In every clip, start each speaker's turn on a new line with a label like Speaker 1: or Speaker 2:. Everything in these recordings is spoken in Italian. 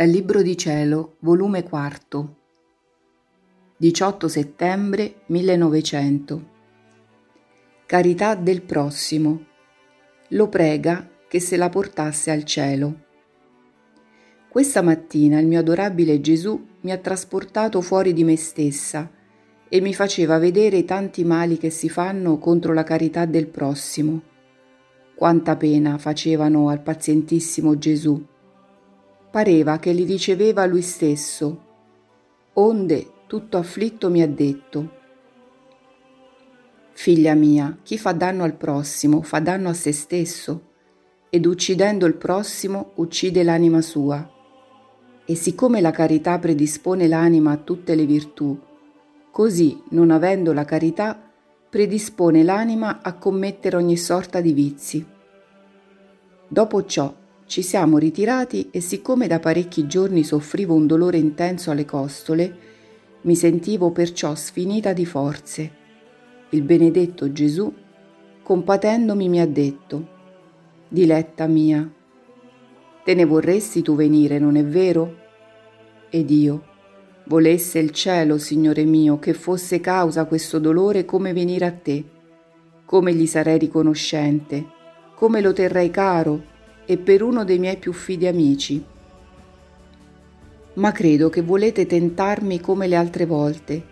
Speaker 1: Dal Libro di Cielo, volume 4, 18 settembre 1900. Carità del prossimo. Lo prega che se la portasse al cielo. Questa mattina il mio adorabile Gesù mi ha trasportato fuori di me stessa e mi faceva vedere tanti mali che si fanno contro la carità del prossimo. Quanta pena facevano al pazientissimo Gesù pareva che li riceveva lui stesso. Onde, tutto afflitto, mi ha detto, Figlia mia, chi fa danno al prossimo fa danno a se stesso, ed uccidendo il prossimo uccide l'anima sua. E siccome la carità predispone l'anima a tutte le virtù, così, non avendo la carità, predispone l'anima a commettere ogni sorta di vizi. Dopo ciò, ci siamo ritirati e siccome da parecchi giorni soffrivo un dolore intenso alle costole, mi sentivo perciò sfinita di forze. Il benedetto Gesù, compatendomi, mi ha detto, Diletta mia, te ne vorresti tu venire, non è vero? Ed io, volesse il cielo, Signore mio, che fosse causa questo dolore come venire a te, come gli sarei riconoscente, come lo terrei caro, e per uno dei miei più fidi amici. Ma credo che volete tentarmi come le altre volte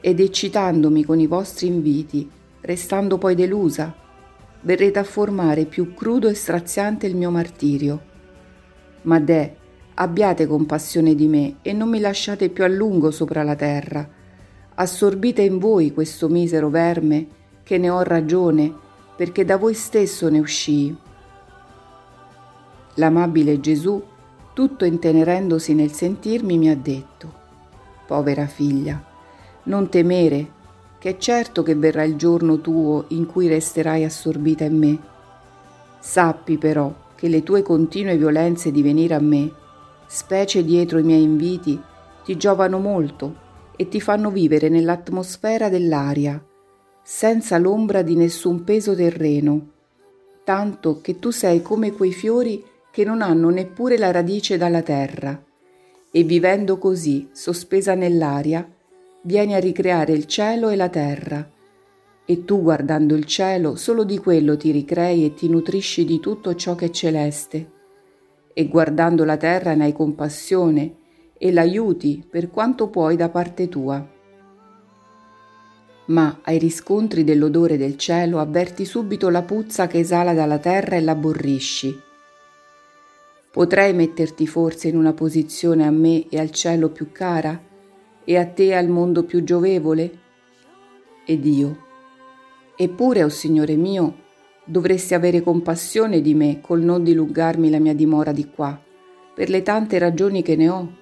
Speaker 1: ed eccitandomi con i vostri inviti, restando poi delusa, verrete a formare più crudo e straziante il mio martirio. Ma deh, abbiate compassione di me e non mi lasciate più a lungo sopra la terra. Assorbite in voi questo misero verme, che ne ho ragione, perché da voi stesso ne uscii. L'amabile Gesù, tutto intenerendosi nel sentirmi, mi ha detto, Povera figlia, non temere, che è certo che verrà il giorno tuo in cui resterai assorbita in me. Sappi però che le tue continue violenze di venire a me, specie dietro i miei inviti, ti giovano molto e ti fanno vivere nell'atmosfera dell'aria, senza l'ombra di nessun peso terreno, tanto che tu sei come quei fiori che non hanno neppure la radice dalla terra, e vivendo così, sospesa nell'aria, vieni a ricreare il cielo e la terra. E tu, guardando il cielo, solo di quello ti ricrei e ti nutrisci di tutto ciò che è celeste. E guardando la terra ne hai compassione e l'aiuti per quanto puoi da parte tua. Ma ai riscontri dell'odore del cielo avverti subito la puzza che esala dalla terra e l'aborrisci Potrei metterti forse in una posizione a me e al cielo più cara e a te al mondo più giovevole? Ed io, eppure, o oh Signore mio, dovresti avere compassione di me col non dilungarmi la mia dimora di qua, per le tante ragioni che ne ho,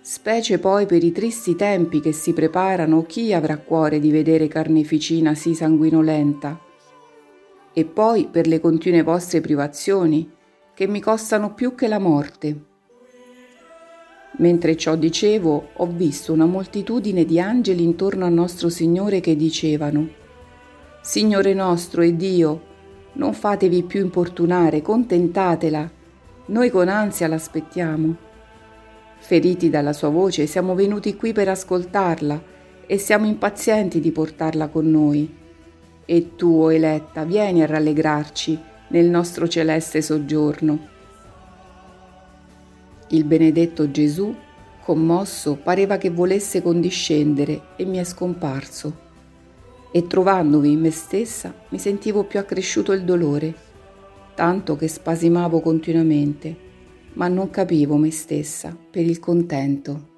Speaker 1: specie poi per i tristi tempi che si preparano, chi avrà cuore di vedere carneficina sì sanguinolenta? E poi per le continue vostre privazioni, che mi costano più che la morte. Mentre ciò dicevo, ho visto una moltitudine di angeli intorno al nostro Signore che dicevano, Signore nostro e Dio, non fatevi più importunare, contentatela, noi con ansia l'aspettiamo. Feriti dalla sua voce, siamo venuti qui per ascoltarla e siamo impazienti di portarla con noi. E tu, o eletta, vieni a rallegrarci nel nostro celeste soggiorno. Il benedetto Gesù, commosso, pareva che volesse condiscendere e mi è scomparso. E trovandomi in me stessa mi sentivo più accresciuto il dolore, tanto che spasimavo continuamente, ma non capivo me stessa per il contento.